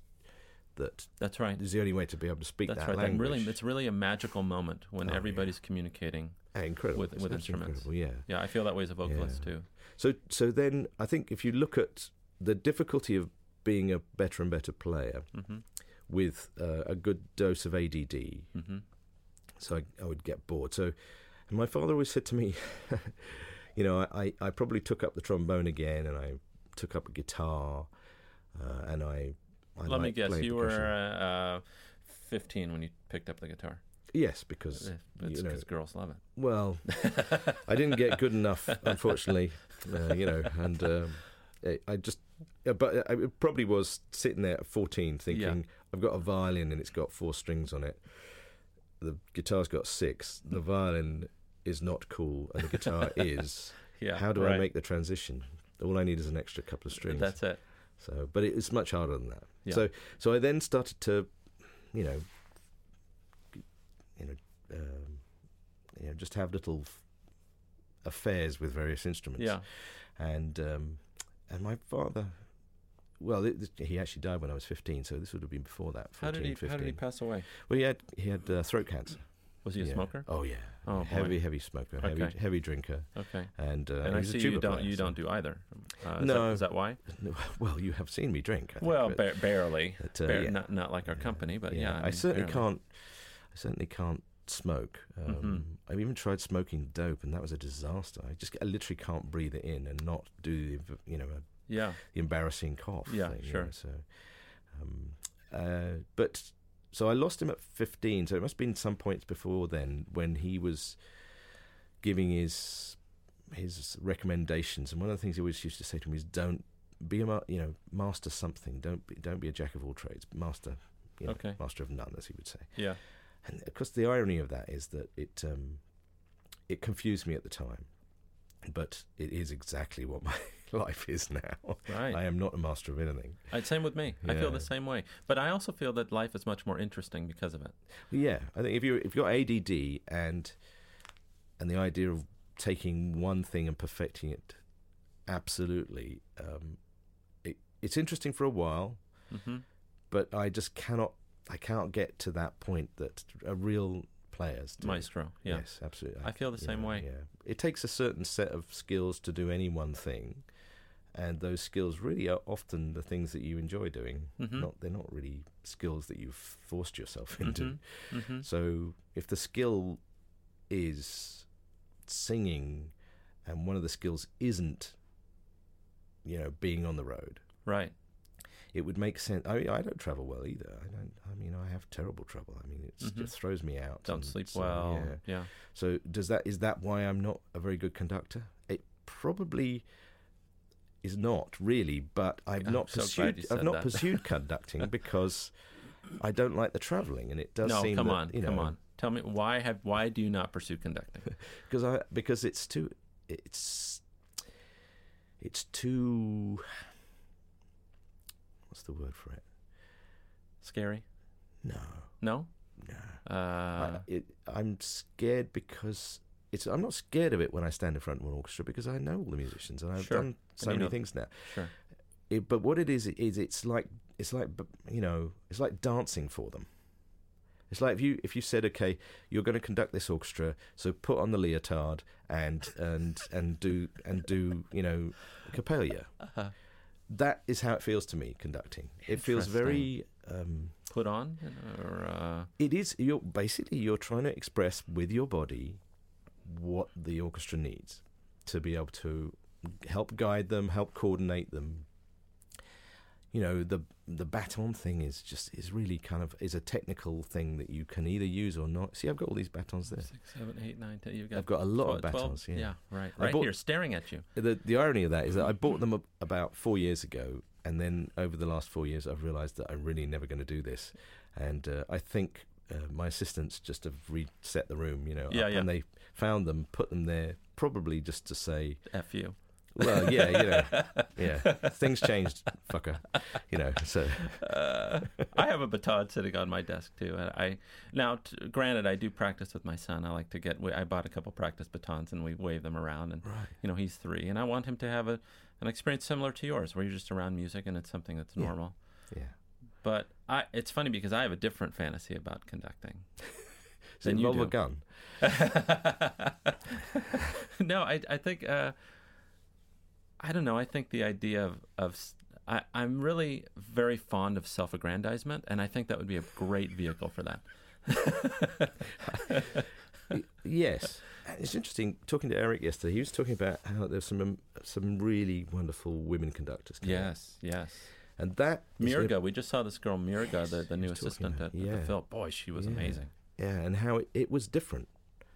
that That's right. is the only way to be able to speak That's that right. That language. really, it's really a magical moment when Oh, yeah. everybody's communicating. Ah, incredible with- with instruments. incredible, Yeah. Yeah, I feel that way as a vocalist Yeah. too. So so then I think if you look at the difficulty of being a better and better player hmm with uh, a good dose of ADD, hmm so I, I would get bored. So and my father always said to me, you know, I, I, I probably took up the trombone again and I took up a guitar uh, and I. I Let me guess. You were uh, uh, 15 when you picked up the guitar. yes because Eh, It's you know- girls love it. well I didn't get good enough unfortunately uh, you know and um, I- I just but I it probably was sitting there at 14 thinking I've got a violin and it's got four strings on it the guitar's got six the violin is not cool and the guitar is Yeah. how do right. I make the transition all I need is an extra couple of strings That's it. So but it's much harder than that Yeah. so so I then started to you know you know um, you know just have little affairs with various instruments Yeah. and um, and my father well it, he actually died when I was 15 so this would have been before that 14, How did he? 15 How did he pass away? well he had he had uh, throat cancer Was he a Yeah. smoker? oh yeah Oh, boy. heavy heavy smoker heavy Okay. heavy drinker Okay. and uh, and I a see you don't. player, You so- don't do either. Uh, is No. That, is that why? well you have seen me drink I think, well, but- ba- barely. but, uh, yeah. Not not like our company, but yeah. I, mean, certainly barely. can't. I certainly can't smoke. Um, Mhm. I've even tried smoking dope, and that was a disaster. I just I literally can't breathe it in and not do the you know Yeah. the embarrassing cough. Yeah, thing, you sure. know, so, um, uh, but so I lost him at fifteen. So it must have been some points before then when he was giving his his recommendations. And one of the things he always used to say to me is, "Don't be a ma- you know master something. Don't be don't be a jack of all trades. Master." You know, Okay. master of none, as he would say. Yeah. And of course, the irony of that is that it um, it confused me at the time, but it is exactly what my life is now. Right. I am not a master of anything. Uh, same with me. I feel the same way. But I also feel that life is much more interesting because of it. Yeah, I think if you if you're ADD and and the idea of taking one thing and perfecting it, absolutely, um, it, it's interesting for a while, hmm but I just cannot I cannot get to that point that a real players. Maestro. Yeah. Yes, absolutely. I feel the you same way. Yeah, it takes a certain set of skills to do any one thing, and those skills really are often the things that you enjoy doing. Mhm. Not they're not really skills that you've forced yourself into. Mhm. Mhm. So if the skill is singing, and one of the skills isn't, you know, being on the road, Right. it would make sense. I mean, I don't travel well either. I don't. I mean, I have terrible trouble. I mean, it Mhm. just throws me out. Don't sleep so, well. Yeah. Yeah. So does that is that why I'm not a very good conductor? It probably is not really, but I've I'm not so pursued. I've not that. pursued conducting because I don't like the travelling, and it does no, seem come that, on, you know, come on. Tell me why have why do you not pursue conducting? because I because it's too it's it's too what's the word for it? Scary? No, No. no. Uh, I, it, I'm scared because it's. I'm not scared of it when I stand in front of an orchestra because I know all the musicians and I've Sure. done so many know- things now. sure. It, but what it is is it's like it's like you know it's like dancing for them. It's like if you if you said okay you're going to conduct this orchestra so put on the leotard and and and do and do you know Coppélia. Uh-huh. That is how it feels to me conducting. It feels very. Um, Put on or uh, it is you're basically you're trying to express with your body what the orchestra needs to be able to help guide them, help coordinate them. You know, the the baton thing is just is really kind of is a technical thing that you can either use or not. See, I've got all these batons there. six, seven, eight, nine, ten. You've got. I've got a lot of 12 batons. Yeah. yeah, right, right bought- here, staring at you. The the irony of that is that I bought them about four years ago, and then over the last four years, I've realised that I'm really never going to do this, and uh, I think uh, my assistants just have reset the room, you know, Yeah, up- yeah. and they found them, put them there, probably just to say, F you. well, yeah, you know, yeah, things changed, fucker, you know. So Uh, I have a baton sitting on my desk too, and I now, t- granted, I do practice with my son. I like to get. I bought a couple practice batons, and we wave them around. And right, you know, he's three, and I want him to have a an experience similar to yours, where you're just around music and it's something that's Yeah. normal. yeah. But I, it's funny because I have a different fantasy about conducting. Does it you involve a gun? no, I I think uh, I don't know. I think the idea of of I, am really very fond of self-aggrandizement, and I think that would be a great vehicle for that. Yes. It's interesting talking to Eric yesterday. He was talking about how there's some um, some really wonderful women conductors. out. Yes, yes. And that Mirga, we just saw this girl Mirga, the, the new assistant at, at yeah. the Phil. Boy, she was Yeah. amazing. Yeah, and how it, it was different.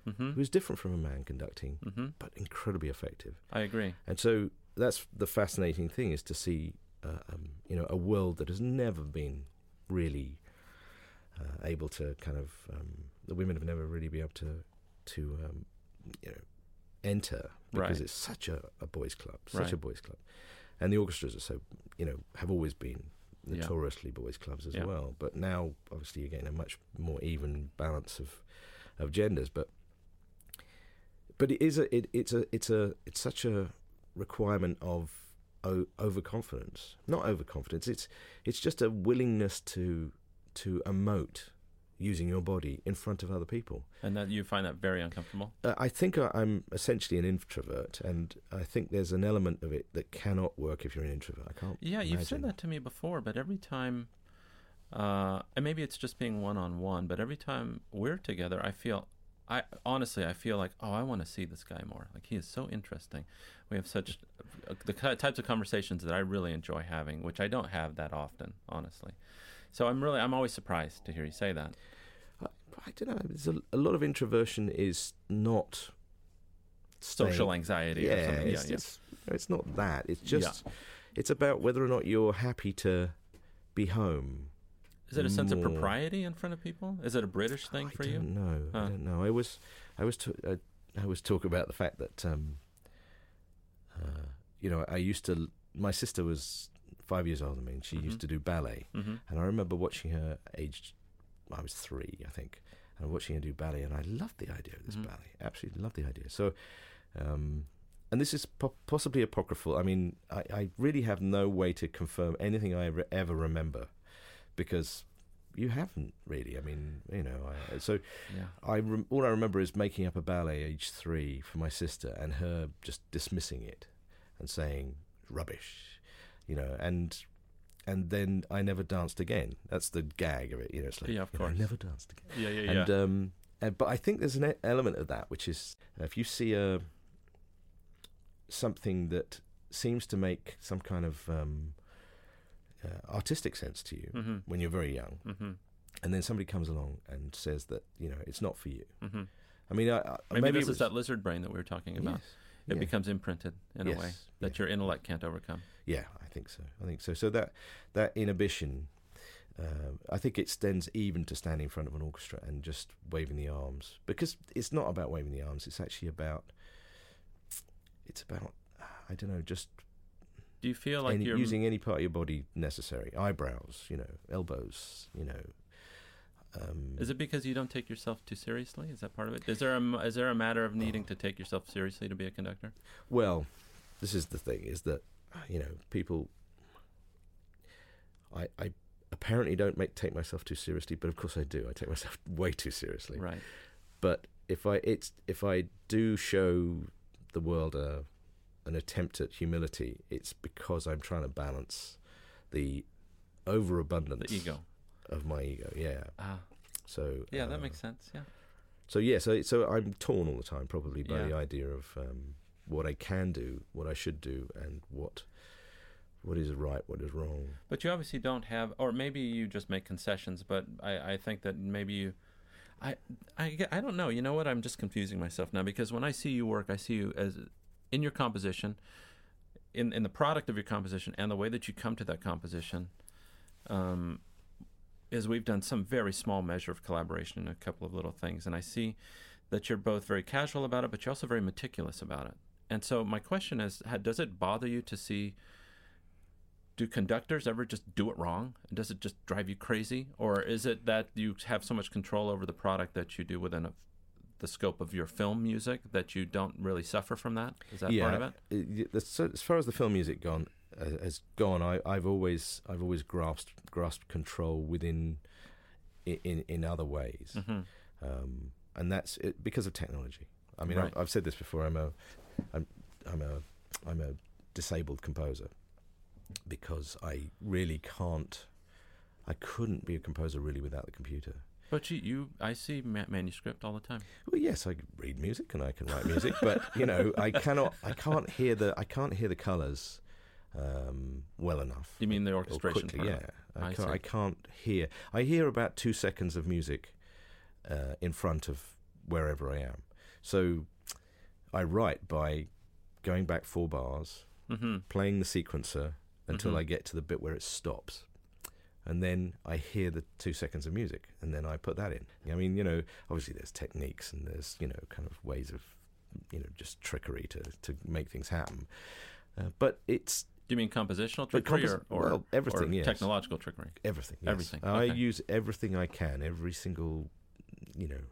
hmm It was different from a man conducting, hmm but incredibly effective. I agree. And so that's the fascinating thing is to see, uh, um, you know, a world that has never been really uh, able to kind of um, the women have never really been able to to um, you know enter because Right. it's such a, a boys' club, such Right. a boys' club, and the orchestras are so you know have always been Yeah. notoriously boys' clubs as Yeah. well. But now obviously you're getting a much more even balance of of genders, but but it is a it, it's a it's a it's such a requirement of o- overconfidence. Not overconfidence. It's it's just a willingness to to emote using your body in front of other people. And that you find that very uncomfortable. Uh, I think I'm essentially an introvert, and I think there's an element of it that cannot work if you're an introvert. I can't. Yeah, you've said that to me before, but every time, uh, and maybe it's just being one on one, but every time we're together, I feel, I honestly, I feel like, oh, I want to see this guy more. Like he is so interesting. We have such uh, the types of conversations that I really enjoy having, which I don't have that often, honestly. So I'm really, I'm always surprised to hear you say that. I, I don't know. There's a, a lot of introversion is not staying- Social anxiety. Yeah, or something. it's, yeah, it's it's not that. It's just it's about whether or not you're happy to be home. Is it a sense of propriety in front of people? Is it a British thing for you? don't know. I don't know. I was I was t- I, I was talking about the fact that um, uh, you know I used to. My sister was five years older than me, and she used Mhm. to do ballet. hmm And I remember watching her aged, I was three, I think, and watching her do ballet, and I loved the idea of this Mhm. ballet. Absolutely loved the idea. So, um, and this is po- possibly apocryphal. I mean, I, I really have no way to confirm anything I re- ever remember, because you haven't really. I mean, you know, I, so Yeah. I rem- all I remember is making up a ballet age three for my sister, and her just dismissing it and saying rubbish, you know, and and then I never danced again. That's the gag of it, you know. It's like Yeah, of you know, I course. never danced again. Yeah, yeah, yeah. And um, and, but I think there's an element of that, which is uh, if you see a something that seems to make some kind of um, uh, artistic sense to you hmm when you're very young, hmm and then somebody comes along and says that you know it's not for you. hmm I mean, I, I, Maybe, maybe this it is that lizard brain that we were talking about. Yes, It yeah. becomes imprinted in a way that yeah. your intellect can't overcome. Yeah, I think so. I think so. So that that inhibition, uh, I think it extends even to standing in front of an orchestra and just waving the arms because it's not about waving the arms. It's actually about it's about I don't know. Just Do Do you feel like any, you're using any part of your body necessary. Eyebrows, you know, elbows, you know. Um, Is it because you don't take yourself too seriously? Is that part of it? Is there a is there a matter of needing to take yourself seriously to be a conductor? Well, this is the thing: is that you know people. I I apparently don't make take myself too seriously, but of course I do. I take myself way too seriously. Right. But if I it's if I do show the world a an attempt at humility, it's because I'm trying to balance the overabundance The ego. Of my ego. Yeah. Ah, So yeah, that uh, makes sense. Yeah. So yeah, so so I'm torn all the time, probably by Yeah. the idea of um, what I can do, what I should do, and what what is right, what is wrong. But you obviously don't have, or maybe you just make concessions. But I, I think that maybe you, I, I, I don't know. You know what? I'm just confusing myself now because when I see you work, I see you as in your composition, in in the product of your composition, and the way that you come to that composition. Um, is we've done some very small measure of collaboration in a couple of little things, and I see that you're both very casual about it, but you're also very meticulous about it. And so my question is, does it bother you to see? do conductors ever just do it wrong? And does it just drive you crazy, or is it that you have so much control over the product that you do within a, the scope of your film music that you don't really suffer from that? Is that part of it? it- as far as the film music gone uh, has gone, I, I've always I've always grasped grasped control within in in other ways, hmm um, and that's it, because of technology. I mean, Right. I've, I've said this before. I'm a I'm I'm a I'm a disabled composer because I really can't. I couldn't be a composer really without the computer. But you, you, I see ma- manuscript all the time. Well, yes, I read music and I can write music, but you know, I cannot, I can't hear the, I can't hear the colours um, well enough. You mean the or orchestration? quickly, part yeah. I I can't. I can't hear. I hear about two seconds of music uh, in front of wherever I am. So I write by going back four bars, Mm-hmm. playing the sequencer until Mhm. I get to the bit where it stops. And then I hear the two seconds of music, and then I put that in. I mean, you know, obviously there's techniques and there's, you know, kind of ways of, you know, just trickery to, to make things happen. Uh, but it's Do you mean compositional trickery compos- or, or, well, everything, or yes. technological trickery? everything. yes. Everything, I okay. use everything I can, every single, you know,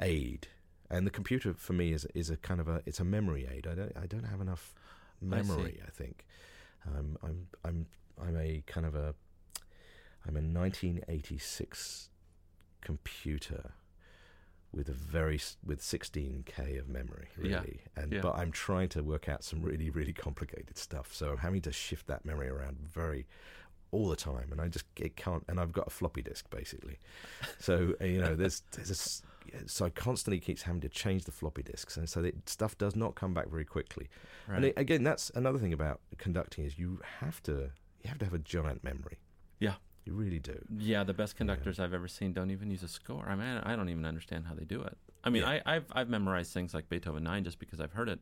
aid. And the computer for me is is a kind of a it's a memory aid. I don't I don't have enough I memory. I, think um, I'm I'm I'm a kind of a I'm a 1986 computer with a very with 16k of memory Yeah, really and yeah. but I'm trying to work out some really really complicated stuff so I'm having to shift that memory around very all the time and I just it can't and I've got a floppy disk basically so uh, you know there's there's a so I constantly keeps having to change the floppy disks and so that stuff does not come back very quickly Right. and it, again, that's another thing about conducting is you have to you have to have a giant memory. Yeah. You really do. Yeah, the best conductors I've ever seen don't even use a score. I mean, I don't even understand how they do it. I mean, Yeah. I, I've I've memorized things like Beethoven Nine just because I've heard it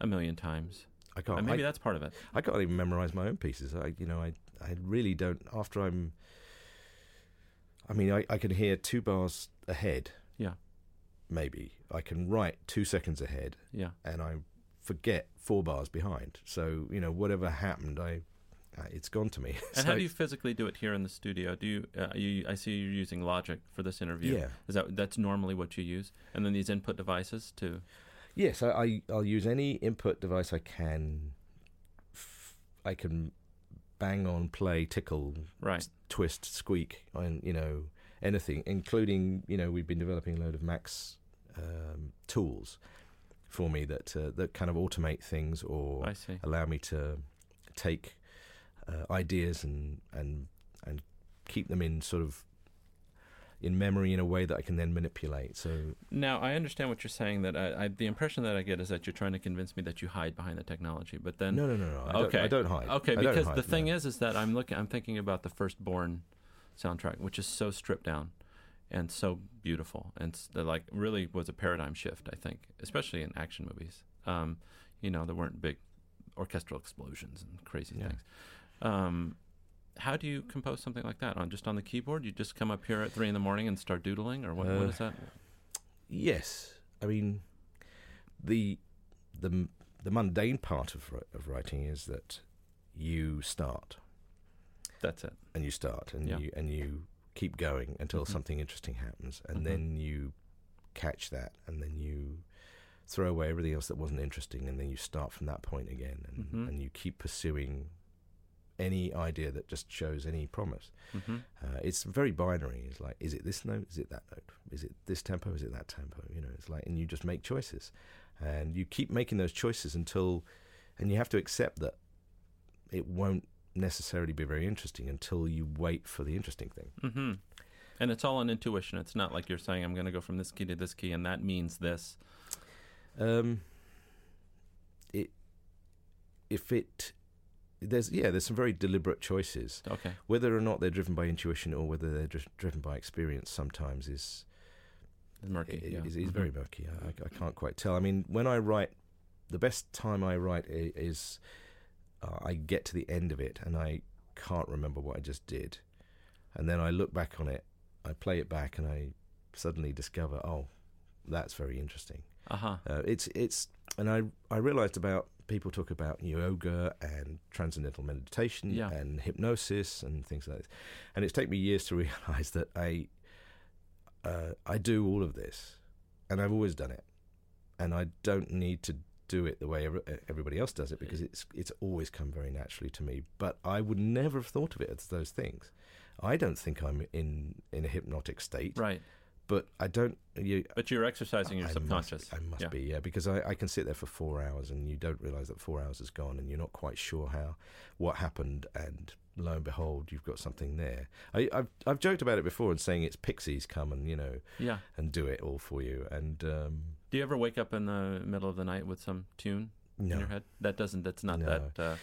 a million times. I can't. And maybe I, that's part of it. I can't even memorize my own pieces. I, you know, I I really don't. After I'm, I mean, I, I can hear two bars ahead. Yeah. Maybe I can write two seconds ahead, Yeah. and I forget four bars behind. So you know, whatever happened, I. Uh, it's gone to me. And So how do you physically do it here in the studio? Do you, uh, you? I see you're using Logic for this interview. Yeah. Is that that's normally what you use? And then these input devices too. Yes, I, I I'll use any input device I can. F- I can bang on, play, tickle, Right. twist, squeak, and you know anything, including you know we've been developing a load of Max um, tools for me that uh, that kind of automate things or allow me to take uh, ideas and and and keep them in sort of in memory in a way that I can then manipulate. So Now I understand what you're saying. That I, I, the impression that I get is that you're trying to convince me that you hide behind the technology. But then no, no, no, no. I okay, don't, I don't hide. Okay, because hide, the thing no. is, is that I'm looking, I'm thinking about the first Bourne soundtrack, which is so stripped down and so beautiful, and like really was a paradigm shift. I think, especially in action movies. Um, you know, there weren't big orchestral explosions and crazy Yeah. things. Um, how do you compose something like that on just on the keyboard? You just come up here at three in the morning and start doodling, or what, what Uh, is that? Yes, I mean the the the mundane part of of writing is that you start That's it. and you start and Yeah. you and you keep going until Mhm. something interesting happens, and Mhm. then you catch that, and then you throw away everything else that wasn't interesting, and then you start from that point again, and, Mhm. and you keep pursuing any idea that just shows any promise. hmm Uh, it's very binary. It's like, is it this note? Is it that note? Is it this tempo? Is it that tempo? You know, it's like, and you just make choices, and you keep making those choices until, and you have to accept that it won't necessarily be very interesting until you wait for the interesting thing. hmm And it's all an intuition. It's not like you're saying, I'm going to go from this key to this key, and that means this. Um, it, if it, there's yeah, there's some very deliberate choices. Okay. Whether or not they're driven by intuition or whether they're dri- driven by experience, sometimes is It's murky. It- yeah. It's, it's Mhm. very murky. I, I can't quite tell. I mean, when I write, the best time I write is uh, I get to the end of it and I can't remember what I just did, and then I look back on it, I play it back, and I suddenly discover, oh, that's very interesting. Uh-huh. Uh, it's it's, and I I realized about people talk about yoga and transcendental meditation Yeah. and hypnosis and things like this, and it's taken me years to realize that I uh, I do all of this, and I've always done it, and I don't need to do it the way everybody else does it because it's it's always come very naturally to me. But I would never have thought of it as those things. I don't think I'm in in a hypnotic state, Right. But I don't. You, But you're exercising your I subconscious. Must, I must Yeah. be, yeah, because I, I can sit there for four hours and you don't realize that four hours is gone and you're not quite sure how what happened and lo and behold you've got something there. I, I've I've joked about it before and saying it's pixies come and you know Yeah. and do it all for you and um, Do you ever wake up in the middle of the night with some tune in no your head? That doesn't. That's not No. that. Uh,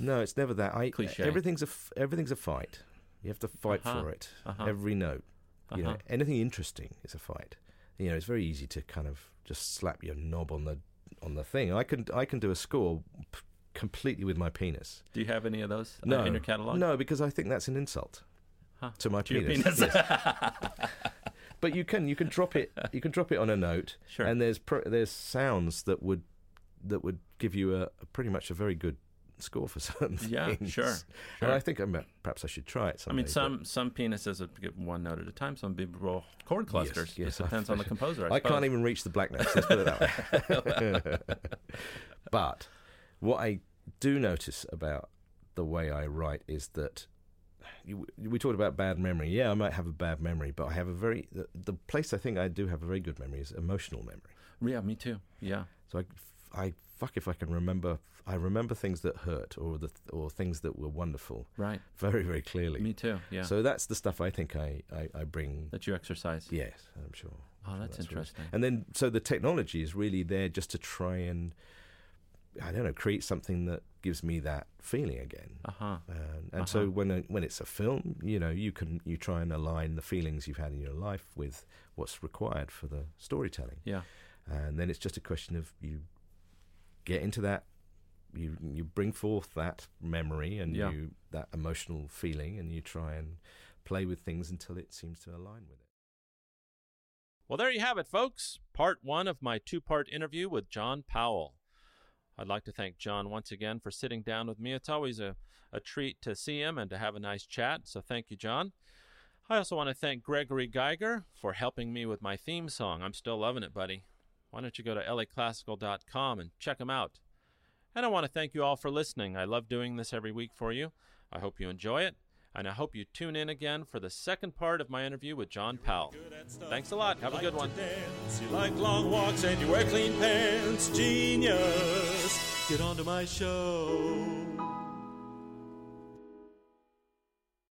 no it's never that. I Cliche. everything's a everything's a fight. You have to fight Uh-huh. for it. Uh-huh. Every note. You know uh-huh. anything interesting is a fight. You know it's very easy to kind of just slap your knob on the on the thing. I can I can do a score p- completely with my penis. Do you have any of those uh, No, in your catalog? No, because I think that's an insult Huh. to my To penis. penis. Yes. but you can you can drop it you can drop it on a note, Sure. and there's pro- there's sounds that would that would give you a, a pretty much a very good score for certain Yeah, things. sure, And. I think I'm, perhaps I should try it. I Someday, mean, but- some some penises get one note at a time. Some people roll chord clusters. yes, it depends I- on the composer. I, I can't even reach the black notes. Let's put it that way. but what I do notice about the way I write is that you, we talked about bad memory. Yeah, I might have a bad memory, but I have a very the, the place I think I do have a very good memory is emotional memory. Yeah, me too. Yeah. So I, I fuck if I can remember. I remember things that hurt or the or things that were wonderful Right. very very clearly. Me too. Yeah. So that's the stuff I think I I, I bring. that you exercise. Yes, I'm sure. Oh, that's, what interesting. And then, so the technology is really there just to try and, I don't know, create something that gives me that feeling again. Uh huh. And, and so Uh-huh. when a, when it's a film, you know, you can you try and align the feelings you've had in your life with what's required for the storytelling, Yeah. and then it's just a question of you get into that, you you bring forth that memory and Yeah. you that emotional feeling, and you try and play with things until it seems to align with it. Well, there you have it, folks. Part one of my two part interview with John Powell. I'd like to thank John once again for sitting down with me. It's always a, a treat to see him and to have a nice chat, so thank you, John. I also want to thank Gregory Geiger for helping me with my theme song. I'm still loving it, buddy. Why don't you go to laclassical.com and check them out? And I want to thank you all for listening. I love doing this every week for you. I hope you enjoy it, and I hope you tune in again for the second part of my interview with John Powell. Good at stuff. Thanks a lot. Have a good one. Dance. You like long walks and you wear clean pants. Genius. Get onto my show.